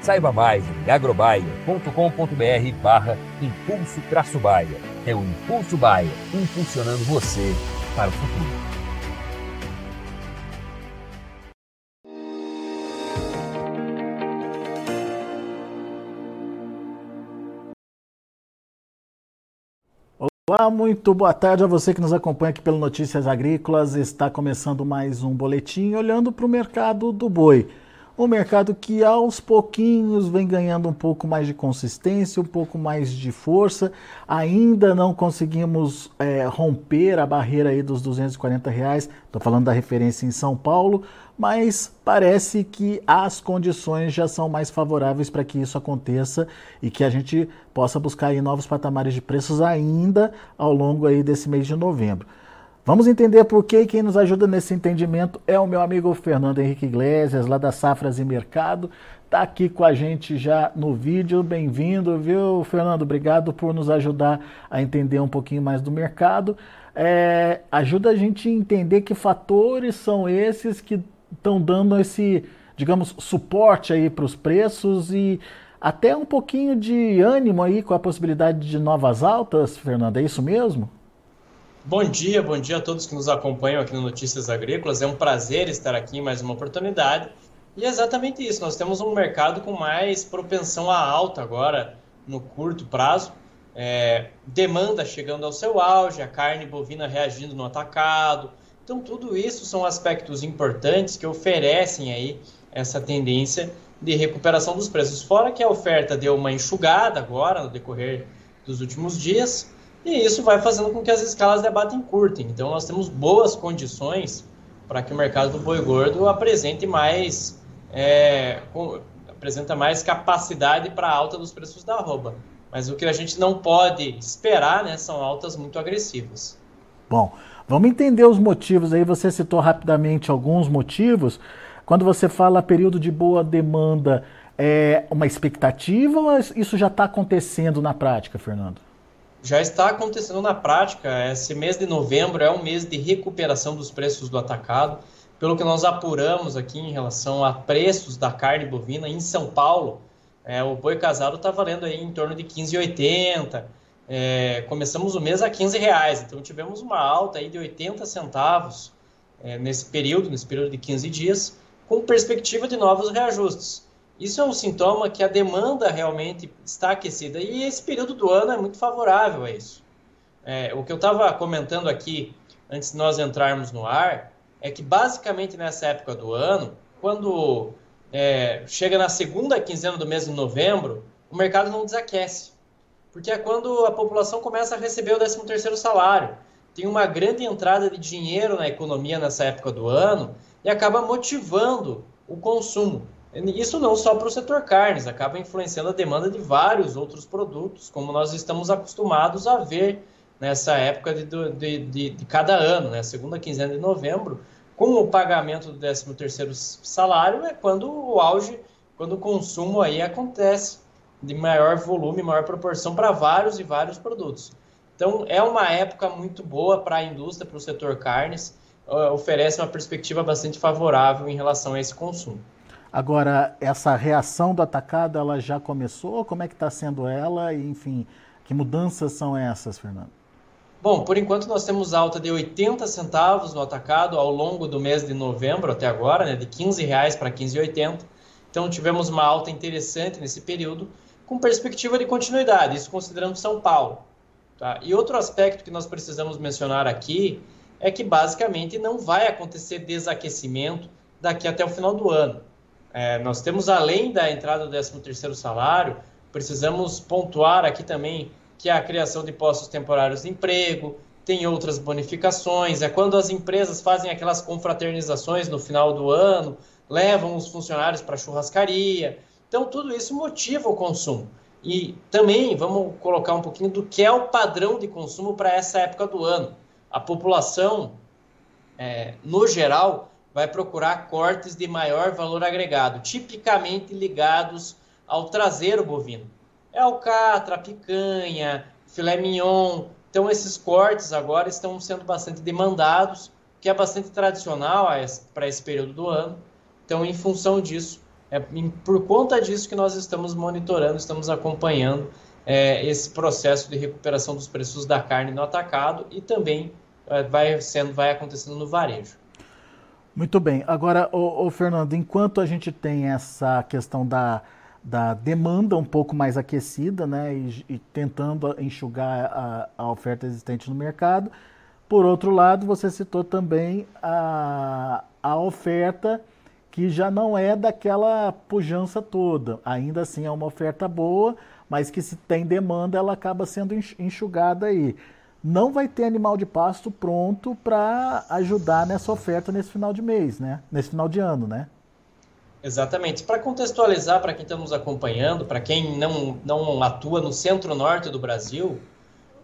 Saiba mais em agrobaia.com.br barra Impulso Traço Baia. É o Impulso Baia, impulsionando você para o futuro. Olá, muito boa tarde a você que nos acompanha aqui pelo Notícias Agrícolas. Está começando mais um boletim olhando para o mercado do boi um mercado que aos pouquinhos vem ganhando um pouco mais de consistência, um pouco mais de força. Ainda não conseguimos é, romper a barreira aí dos 240 reais. Estou falando da referência em São Paulo, mas parece que as condições já são mais favoráveis para que isso aconteça e que a gente possa buscar aí novos patamares de preços ainda ao longo aí desse mês de novembro. Vamos entender por que quem nos ajuda nesse entendimento é o meu amigo Fernando Henrique Iglesias, lá da Safras e Mercado. Está aqui com a gente já no vídeo. Bem-vindo, viu, Fernando? Obrigado por nos ajudar a entender um pouquinho mais do mercado. É, ajuda a gente a entender que fatores são esses que estão dando esse, digamos, suporte aí para os preços e até um pouquinho de ânimo aí com a possibilidade de novas altas, Fernando. É isso mesmo? Bom dia, bom dia a todos que nos acompanham aqui no Notícias Agrícolas. É um prazer estar aqui em mais uma oportunidade. E é exatamente isso, nós temos um mercado com mais propensão a alta agora no curto prazo. É, demanda chegando ao seu auge, a carne bovina reagindo no atacado. Então, tudo isso são aspectos importantes que oferecem aí essa tendência de recuperação dos preços. Fora que a oferta deu uma enxugada agora no decorrer dos últimos dias, e isso vai fazendo com que as escalas de abate encurtem. Então, nós temos boas condições para que o mercado do boi gordo apresente mais, é, apresenta mais capacidade para a alta dos preços da arroba. Mas o que a gente não pode esperar né, são altas muito agressivas. Bom, vamos entender os motivos aí. Você citou rapidamente alguns motivos. Quando você fala período de boa demanda, é uma expectativa ou isso já está acontecendo na prática, Fernando? Já está acontecendo na prática. Esse mês de novembro é um mês de recuperação dos preços do atacado. Pelo que nós apuramos aqui em relação a preços da carne bovina em São Paulo, é, o boi casado está valendo aí em torno de 15,80. É, começamos o mês a 15 reais, então tivemos uma alta aí de 80 centavos é, nesse período, nesse período de 15 dias, com perspectiva de novos reajustes. Isso é um sintoma que a demanda realmente está aquecida e esse período do ano é muito favorável a isso. É, o que eu estava comentando aqui antes de nós entrarmos no ar é que basicamente nessa época do ano, quando é, chega na segunda quinzena do mês de novembro, o mercado não desaquece, porque é quando a população começa a receber o 13 terceiro salário. Tem uma grande entrada de dinheiro na economia nessa época do ano e acaba motivando o consumo. Isso não só para o setor carnes, acaba influenciando a demanda de vários outros produtos, como nós estamos acostumados a ver nessa época de, de, de, de cada ano, né? segunda quinzena de novembro, com o pagamento do 13º salário, é quando o auge, quando o consumo aí acontece de maior volume, maior proporção para vários e vários produtos. Então, é uma época muito boa para a indústria, para o setor carnes, oferece uma perspectiva bastante favorável em relação a esse consumo. Agora, essa reação do atacado, ela já começou? Como é que está sendo ela? Enfim, que mudanças são essas, Fernando? Bom, por enquanto nós temos alta de 80 centavos no atacado ao longo do mês de novembro até agora, né, de 15 reais para 15,80. Então tivemos uma alta interessante nesse período, com perspectiva de continuidade, isso considerando São Paulo. Tá? E outro aspecto que nós precisamos mencionar aqui é que basicamente não vai acontecer desaquecimento daqui até o final do ano. É, nós temos, além da entrada do 13º salário, precisamos pontuar aqui também que a criação de postos temporários de emprego, tem outras bonificações, é quando as empresas fazem aquelas confraternizações no final do ano, levam os funcionários para churrascaria. Então, tudo isso motiva o consumo. E também vamos colocar um pouquinho do que é o padrão de consumo para essa época do ano. A população, é, no geral, vai procurar cortes de maior valor agregado, tipicamente ligados ao traseiro bovino. É alcatra, picanha, filé mignon, então, esses cortes agora estão sendo bastante demandados, que é bastante tradicional para esse período do ano. Então, em função disso, é por conta disso que nós estamos monitorando, estamos acompanhando é, esse processo de recuperação dos preços da carne no atacado e também é, vai sendo, vai acontecendo no varejo. Muito bem. Agora, o, o Fernando, enquanto a gente tem essa questão da da demanda um pouco mais aquecida, né, e, e tentando enxugar a, a, oferta existente no mercado. Por outro lado, você citou também a, a oferta que já não é daquela pujança toda. Ainda assim é uma oferta boa, mas que se tem demanda, ela acaba sendo enxugada aí. Não vai ter animal de pasto pronto para ajudar nessa oferta nesse final de mês, né? Nesse final de ano, né? Exatamente. Para contextualizar para quem está nos acompanhando, para quem não, não atua no centro-norte do Brasil,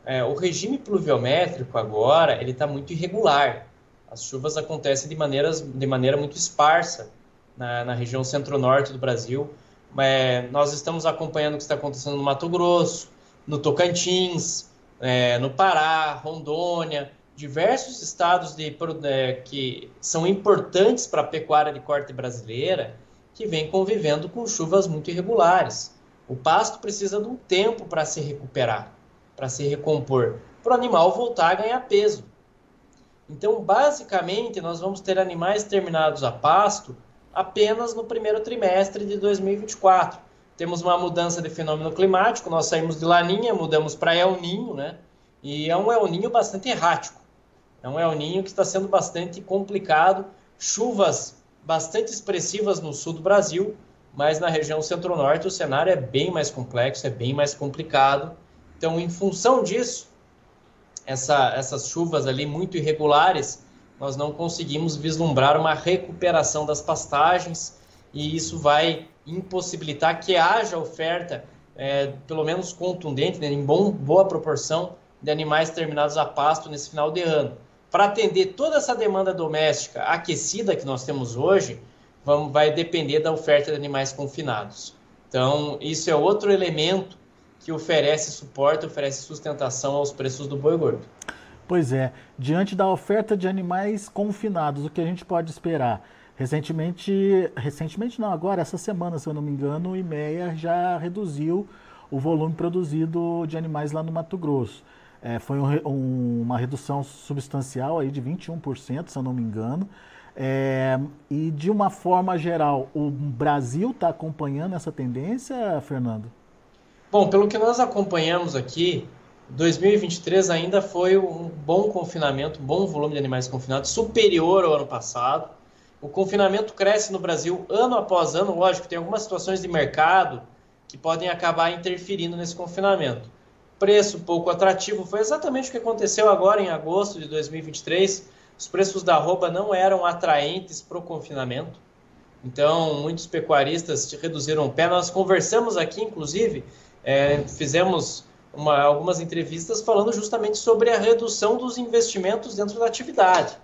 é, o regime pluviométrico agora ele está muito irregular. As chuvas acontecem de, maneiras, de maneira muito esparsa na, na região centro-norte do Brasil. É, nós estamos acompanhando o que está acontecendo no Mato Grosso, no Tocantins, é, no Pará, Rondônia, diversos estados de, é, que são importantes para a pecuária de corte brasileira que vem convivendo com chuvas muito irregulares. O pasto precisa de um tempo para se recuperar, para se recompor, para o animal voltar a ganhar peso. Então, basicamente, nós vamos ter animais terminados a pasto apenas no primeiro trimestre de 2024. Temos uma mudança de fenômeno climático, nós saímos de Laninha, mudamos para El Ninho, né? E é um El Ninho bastante errático. É um El Ninho que está sendo bastante complicado, chuvas bastante expressivas no sul do Brasil, mas na região centro-norte o cenário é bem mais complexo, é bem mais complicado. Então, em função disso, essa, essas chuvas ali muito irregulares, nós não conseguimos vislumbrar uma recuperação das pastagens e isso vai impossibilitar que haja oferta, é, pelo menos contundente, né, em bom, boa proporção, de animais terminados a pasto nesse final de ano para atender toda essa demanda doméstica aquecida que nós temos hoje, vamos, vai depender da oferta de animais confinados. Então, isso é outro elemento que oferece suporte, oferece sustentação aos preços do boi gordo. Pois é, diante da oferta de animais confinados, o que a gente pode esperar? Recentemente, recentemente não, agora, essa semana, se eu não me engano, o IMEA já reduziu o volume produzido de animais lá no Mato Grosso. É, foi um, um, uma redução substancial aí de 21%, se eu não me engano. É, e de uma forma geral, o Brasil está acompanhando essa tendência, Fernando? Bom, pelo que nós acompanhamos aqui, 2023 ainda foi um bom confinamento, um bom volume de animais confinados, superior ao ano passado. O confinamento cresce no Brasil ano após ano, lógico, tem algumas situações de mercado que podem acabar interferindo nesse confinamento preço pouco atrativo. Foi exatamente o que aconteceu agora em agosto de 2023. Os preços da roupa não eram atraentes para o confinamento. Então, muitos pecuaristas reduziram o pé. Nós conversamos aqui, inclusive, é, fizemos uma, algumas entrevistas falando justamente sobre a redução dos investimentos dentro da atividade.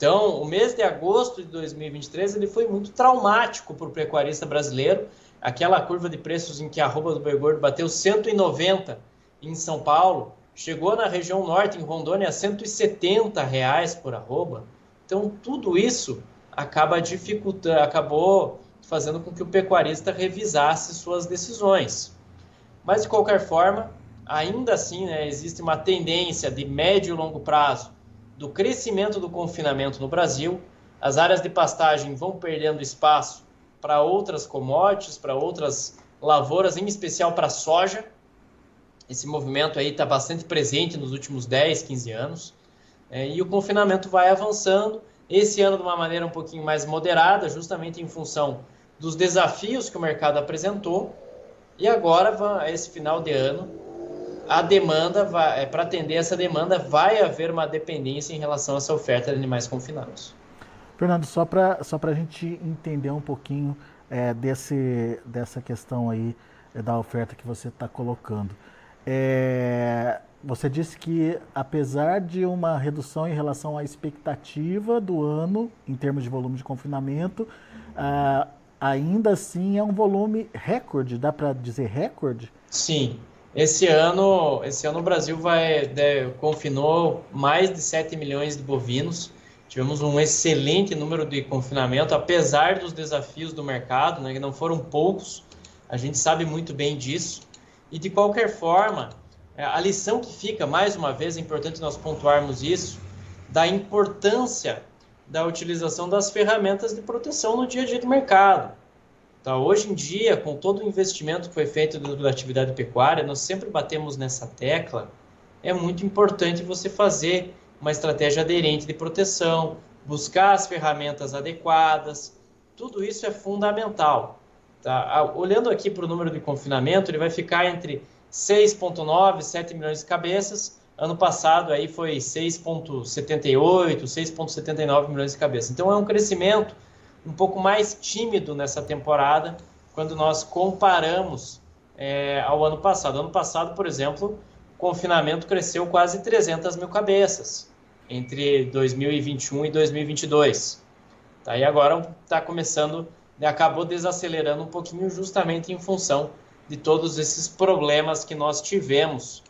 Então, o mês de agosto de 2023 ele foi muito traumático para o pecuarista brasileiro aquela curva de preços em que a arroba do boi gordo bateu 190 em São Paulo, chegou na região norte, em Rondônia, a 170 reais por arroba. Então, tudo isso acaba dificultando, acabou fazendo com que o pecuarista revisasse suas decisões. Mas, de qualquer forma, ainda assim, né, existe uma tendência de médio e longo prazo do crescimento do confinamento no Brasil. As áreas de pastagem vão perdendo espaço para outras commodities, para outras lavouras, em especial para soja. Esse movimento aí está bastante presente nos últimos 10, 15 anos. É, e o confinamento vai avançando, esse ano de uma maneira um pouquinho mais moderada, justamente em função dos desafios que o mercado apresentou. E agora, esse final de ano, a demanda, é, para atender essa demanda, vai haver uma dependência em relação a essa oferta de animais confinados. Fernando, só para só a gente entender um pouquinho é, desse, dessa questão aí é, da oferta que você está colocando. É, você disse que, apesar de uma redução em relação à expectativa do ano, em termos de volume de confinamento, ah, ainda assim é um volume recorde, dá para dizer recorde? Sim. Esse ano, esse ano o Brasil vai de, confinou mais de 7 milhões de bovinos Tivemos um excelente número de confinamento, apesar dos desafios do mercado, né, que não foram poucos, a gente sabe muito bem disso. E de qualquer forma, é, a lição que fica, mais uma vez, é importante nós pontuarmos isso, da importância da utilização das ferramentas de proteção no dia a dia do mercado. Tá, hoje em dia, com todo o investimento que foi feito dentro da atividade pecuária, nós sempre batemos nessa tecla, é muito importante você fazer uma estratégia aderente de proteção, buscar as ferramentas adequadas, tudo isso é fundamental. Tá? Olhando aqui para o número de confinamento, ele vai ficar entre 6,9 e 7 milhões de cabeças. Ano passado aí foi 6,78, 6,79 milhões de cabeças. Então é um crescimento um pouco mais tímido nessa temporada quando nós comparamos é, ao ano passado. Ano passado, por exemplo, o confinamento cresceu quase 300 mil cabeças entre 2021 e 2022. Tá? E agora está começando, né, acabou desacelerando um pouquinho justamente em função de todos esses problemas que nós tivemos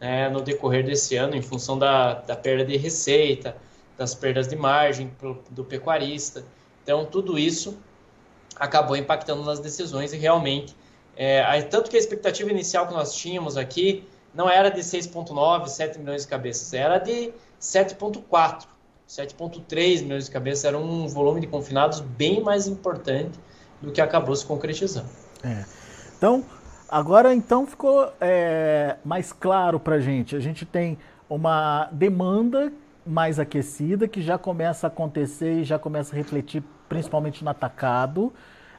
né, no decorrer desse ano, em função da, da perda de receita, das perdas de margem pro, do pecuarista. Então, tudo isso acabou impactando nas decisões e realmente, é, tanto que a expectativa inicial que nós tínhamos aqui não era de 6,9, 7 milhões de cabeças, era de 7,4. 7,3 milhões de cabeças era um volume de confinados bem mais importante do que acabou se concretizando. É. Então, agora então ficou é, mais claro para a gente. A gente tem uma demanda mais aquecida que já começa a acontecer e já começa a refletir principalmente no atacado.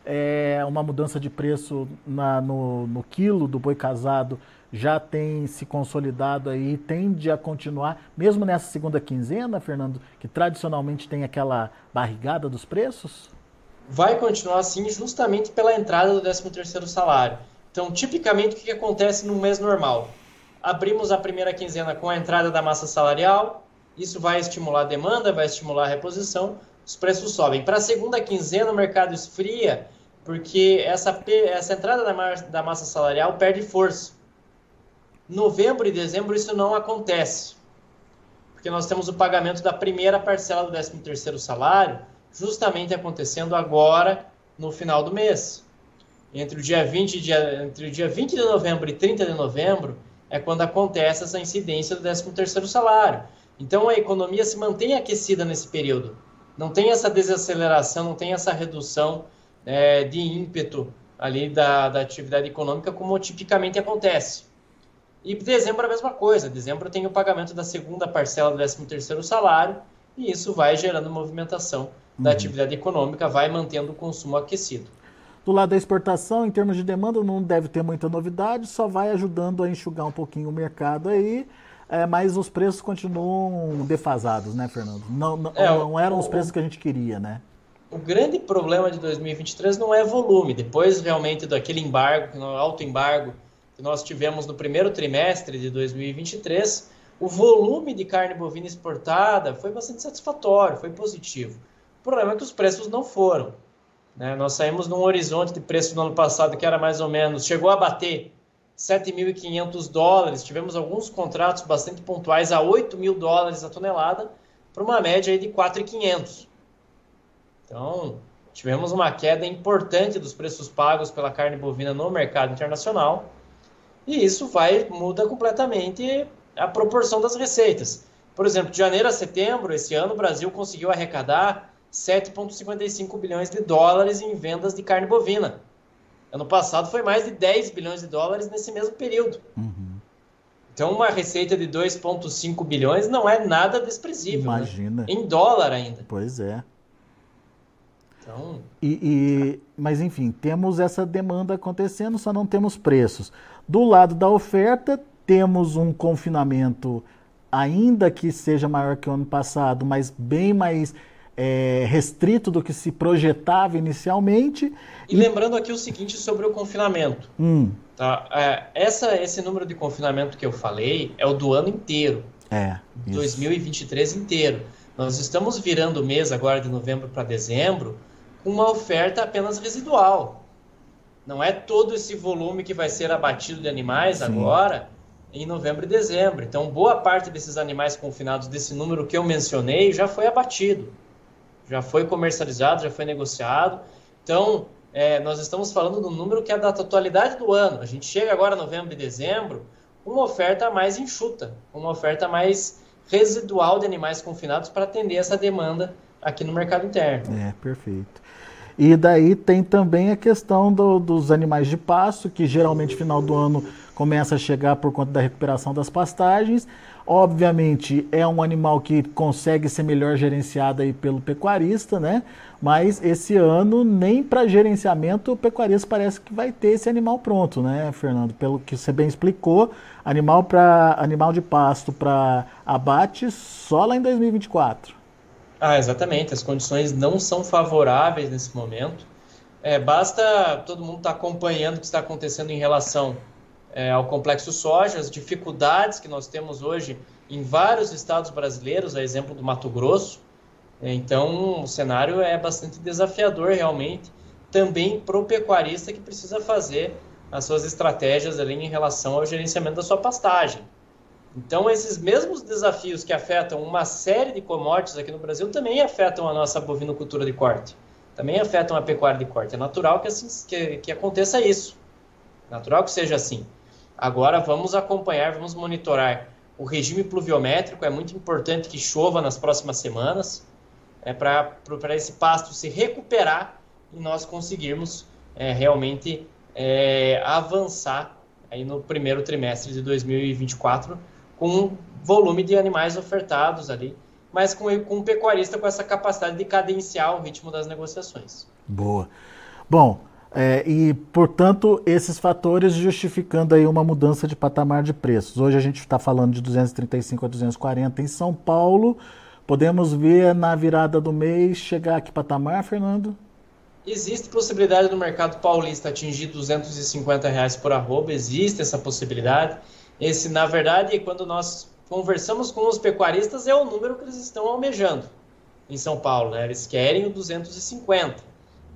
É, uma mudança de preço na, no, no quilo do boi casado já tem se consolidado aí, tende a continuar, mesmo nessa segunda quinzena, Fernando, que tradicionalmente tem aquela barrigada dos preços? Vai continuar assim justamente pela entrada do 13º salário. Então, tipicamente, o que acontece no mês normal? Abrimos a primeira quinzena com a entrada da massa salarial, isso vai estimular a demanda, vai estimular a reposição, os preços sobem. Para a segunda quinzena, o mercado esfria, porque essa, essa entrada da, da massa salarial perde força Novembro e dezembro isso não acontece, porque nós temos o pagamento da primeira parcela do 13º salário justamente acontecendo agora no final do mês. Entre o dia 20, dia, entre o dia 20 de novembro e 30 de novembro é quando acontece essa incidência do 13º salário. Então a economia se mantém aquecida nesse período. Não tem essa desaceleração, não tem essa redução é, de ímpeto ali da, da atividade econômica como tipicamente acontece. E dezembro é a mesma coisa. Dezembro tem o pagamento da segunda parcela do 13º salário e isso vai gerando movimentação da uhum. atividade econômica, vai mantendo o consumo aquecido. Do lado da exportação, em termos de demanda, não deve ter muita novidade, só vai ajudando a enxugar um pouquinho o mercado aí, é, mas os preços continuam defasados, né, Fernando? Não, não, é, não eram o, os preços que a gente queria, né? O grande problema de 2023 não é volume. Depois, realmente, daquele embargo, alto embargo que nós tivemos no primeiro trimestre de 2023, o volume de carne bovina exportada foi bastante satisfatório, foi positivo. O problema é que os preços não foram. Né? Nós saímos num horizonte de preço no ano passado que era mais ou menos, chegou a bater 7.500 dólares, tivemos alguns contratos bastante pontuais a 8 mil dólares a tonelada, para uma média de 4.500. Então, tivemos uma queda importante dos preços pagos pela carne bovina no mercado internacional, e isso vai muda completamente a proporção das receitas. Por exemplo, de janeiro a setembro, esse ano, o Brasil conseguiu arrecadar 7,55 bilhões de dólares em vendas de carne bovina. Ano passado foi mais de 10 bilhões de dólares nesse mesmo período. Uhum. Então, uma receita de 2,5 bilhões não é nada desprezível. Né? Imagina. Né? Em dólar ainda. Pois é. Então... E, e, mas, enfim, temos essa demanda acontecendo, só não temos preços. Do lado da oferta, temos um confinamento, ainda que seja maior que o ano passado, mas bem mais é, restrito do que se projetava inicialmente. E, e, lembrando aqui o seguinte sobre o confinamento. Hum. Tá? É, essa, esse número de confinamento que eu falei é o do ano inteiro. É. Isso. 2023 inteiro. Nós estamos virando o mês agora de novembro para dezembro com uma oferta apenas residual. Não é todo esse volume que vai ser abatido de animais Sim. agora em novembro e dezembro. Então, boa parte desses animais confinados, desse número que eu mencionei, já foi abatido já foi comercializado, já foi negociado. Então, é, nós estamos falando do número que é da totalidade do ano. A gente chega agora novembro e dezembro uma oferta mais enxuta, uma oferta mais residual de animais confinados para atender essa demanda aqui no mercado interno. É, perfeito. E daí tem também a questão do, dos animais de pasto, que geralmente final do ano começa a chegar por conta da recuperação das pastagens. Obviamente é um animal que consegue ser melhor gerenciado aí pelo pecuarista, né? Mas esse ano nem para gerenciamento o pecuarista parece que vai ter esse animal pronto, né, Fernando? Pelo que você bem explicou, animal para animal de pasto para abate só lá em 2024. Ah, exatamente. As condições não são favoráveis nesse momento. É, basta todo mundo estar tá acompanhando o que está acontecendo em relação é, ao complexo soja, as dificuldades que nós temos hoje em vários estados brasileiros, a exemplo do Mato Grosso. Então, o cenário é bastante desafiador realmente, também para o pecuarista que precisa fazer as suas estratégias ali em relação ao gerenciamento da sua pastagem. Então, esses mesmos desafios que afetam uma série de commodities aqui no Brasil também afetam a nossa bovinocultura de corte, também afetam a pecuária de corte. É natural que, assim, que, que aconteça isso, natural que seja assim. Agora vamos acompanhar, vamos monitorar o regime pluviométrico. É muito importante que chova nas próximas semanas é, para esse pasto se recuperar e nós conseguirmos é, realmente é, avançar aí no primeiro trimestre de 2024 com volume de animais ofertados ali, mas com, com um pecuarista com essa capacidade de cadenciar o ritmo das negociações. Boa. Bom, é, e, portanto, esses fatores justificando aí uma mudança de patamar de preços. Hoje a gente está falando de 235 a 240 em São Paulo. Podemos ver na virada do mês chegar a que patamar, Fernando? Existe possibilidade do mercado paulista atingir 250 reais por arroba, existe essa possibilidade. Esse, na verdade, quando nós conversamos com os pecuaristas, é o número que eles estão almejando em São Paulo. Né? Eles querem o 250.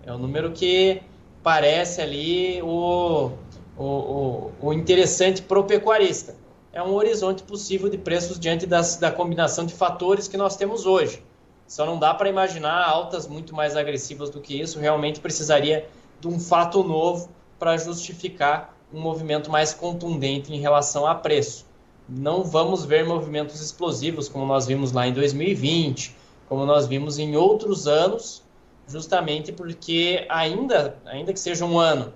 É o número que parece ali o, o, o, o interessante para o pecuarista. É um horizonte possível de preços diante das, da combinação de fatores que nós temos hoje. Só não dá para imaginar altas muito mais agressivas do que isso. Realmente precisaria de um fato novo para justificar um movimento mais contundente em relação a preço. Não vamos ver movimentos explosivos como nós vimos lá em 2020, como nós vimos em outros anos, justamente porque ainda, ainda que seja um ano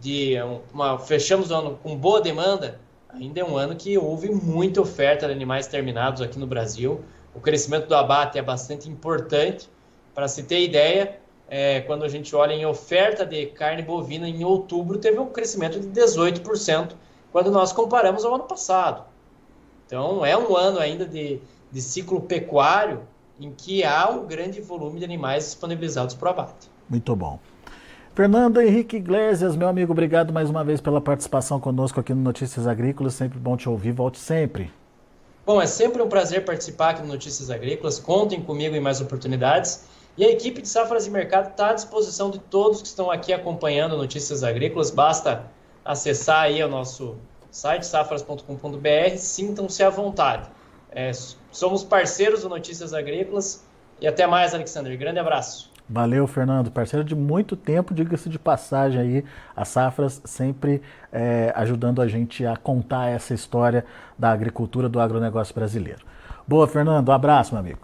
de uma fechamos o ano com boa demanda, ainda é um ano que houve muita oferta de animais terminados aqui no Brasil. O crescimento do abate é bastante importante. Para se ter ideia, é, quando a gente olha em oferta de carne bovina em outubro, teve um crescimento de 18% quando nós comparamos ao ano passado. Então, é um ano ainda de, de ciclo pecuário em que há um grande volume de animais disponibilizados para o abate. Muito bom. Fernando Henrique Iglesias, meu amigo, obrigado mais uma vez pela participação conosco aqui no Notícias Agrícolas. Sempre bom te ouvir, volte sempre. Bom, é sempre um prazer participar aqui no Notícias Agrícolas. Contem comigo em mais oportunidades. E a equipe de Safras e Mercado está à disposição de todos que estão aqui acompanhando Notícias Agrícolas. Basta acessar aí o nosso site safras.com.br, sintam-se à vontade. É, somos parceiros do Notícias Agrícolas e até mais, Alexandre. Grande abraço. Valeu, Fernando. Parceiro de muito tempo, diga-se de passagem aí, a Safras sempre é, ajudando a gente a contar essa história da agricultura, do agronegócio brasileiro. Boa, Fernando. Um abraço, meu amigo.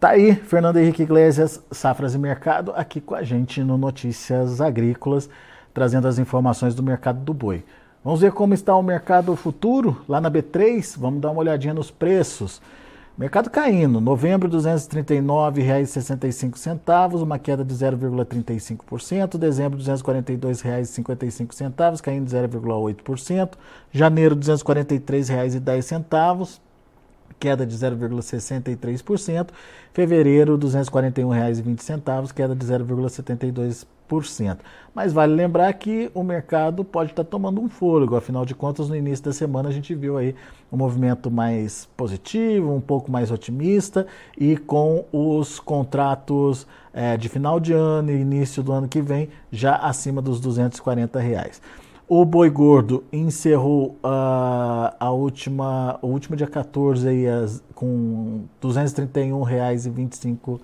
Tá aí, Fernando Henrique Iglesias, Safras e Mercado, aqui com a gente no Notícias Agrícolas. trazendo as informações do mercado do boi. Vamos ver como está o mercado futuro lá na B3. Vamos dar uma olhadinha nos preços. Mercado caindo, novembro R$ 239,65, uma queda de 0,35%, dezembro R$ 242,55, caindo 0,8%, janeiro R$ 243,10, queda de 0,63%, fevereiro R$ 241,20, queda de 0,72%. Mas vale lembrar que o mercado pode estar tomando um fôlego, afinal de contas, no início da semana a gente viu aí um movimento mais positivo, um pouco mais otimista e com os contratos é, de final de ano e início do ano que vem já acima dos 240 reais. O Boi Gordo encerrou uh, a última, o último dia 14 aí, as, com R$ 231,25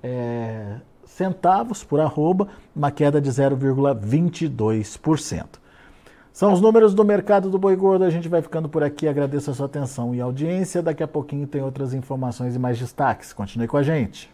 é, centavos por arroba, uma queda de 0,22%. São os números do mercado do boi gordo. A gente vai ficando por aqui. Agradeço a sua atenção e audiência. Daqui a pouquinho tem outras informações e mais destaques. Continue com a gente.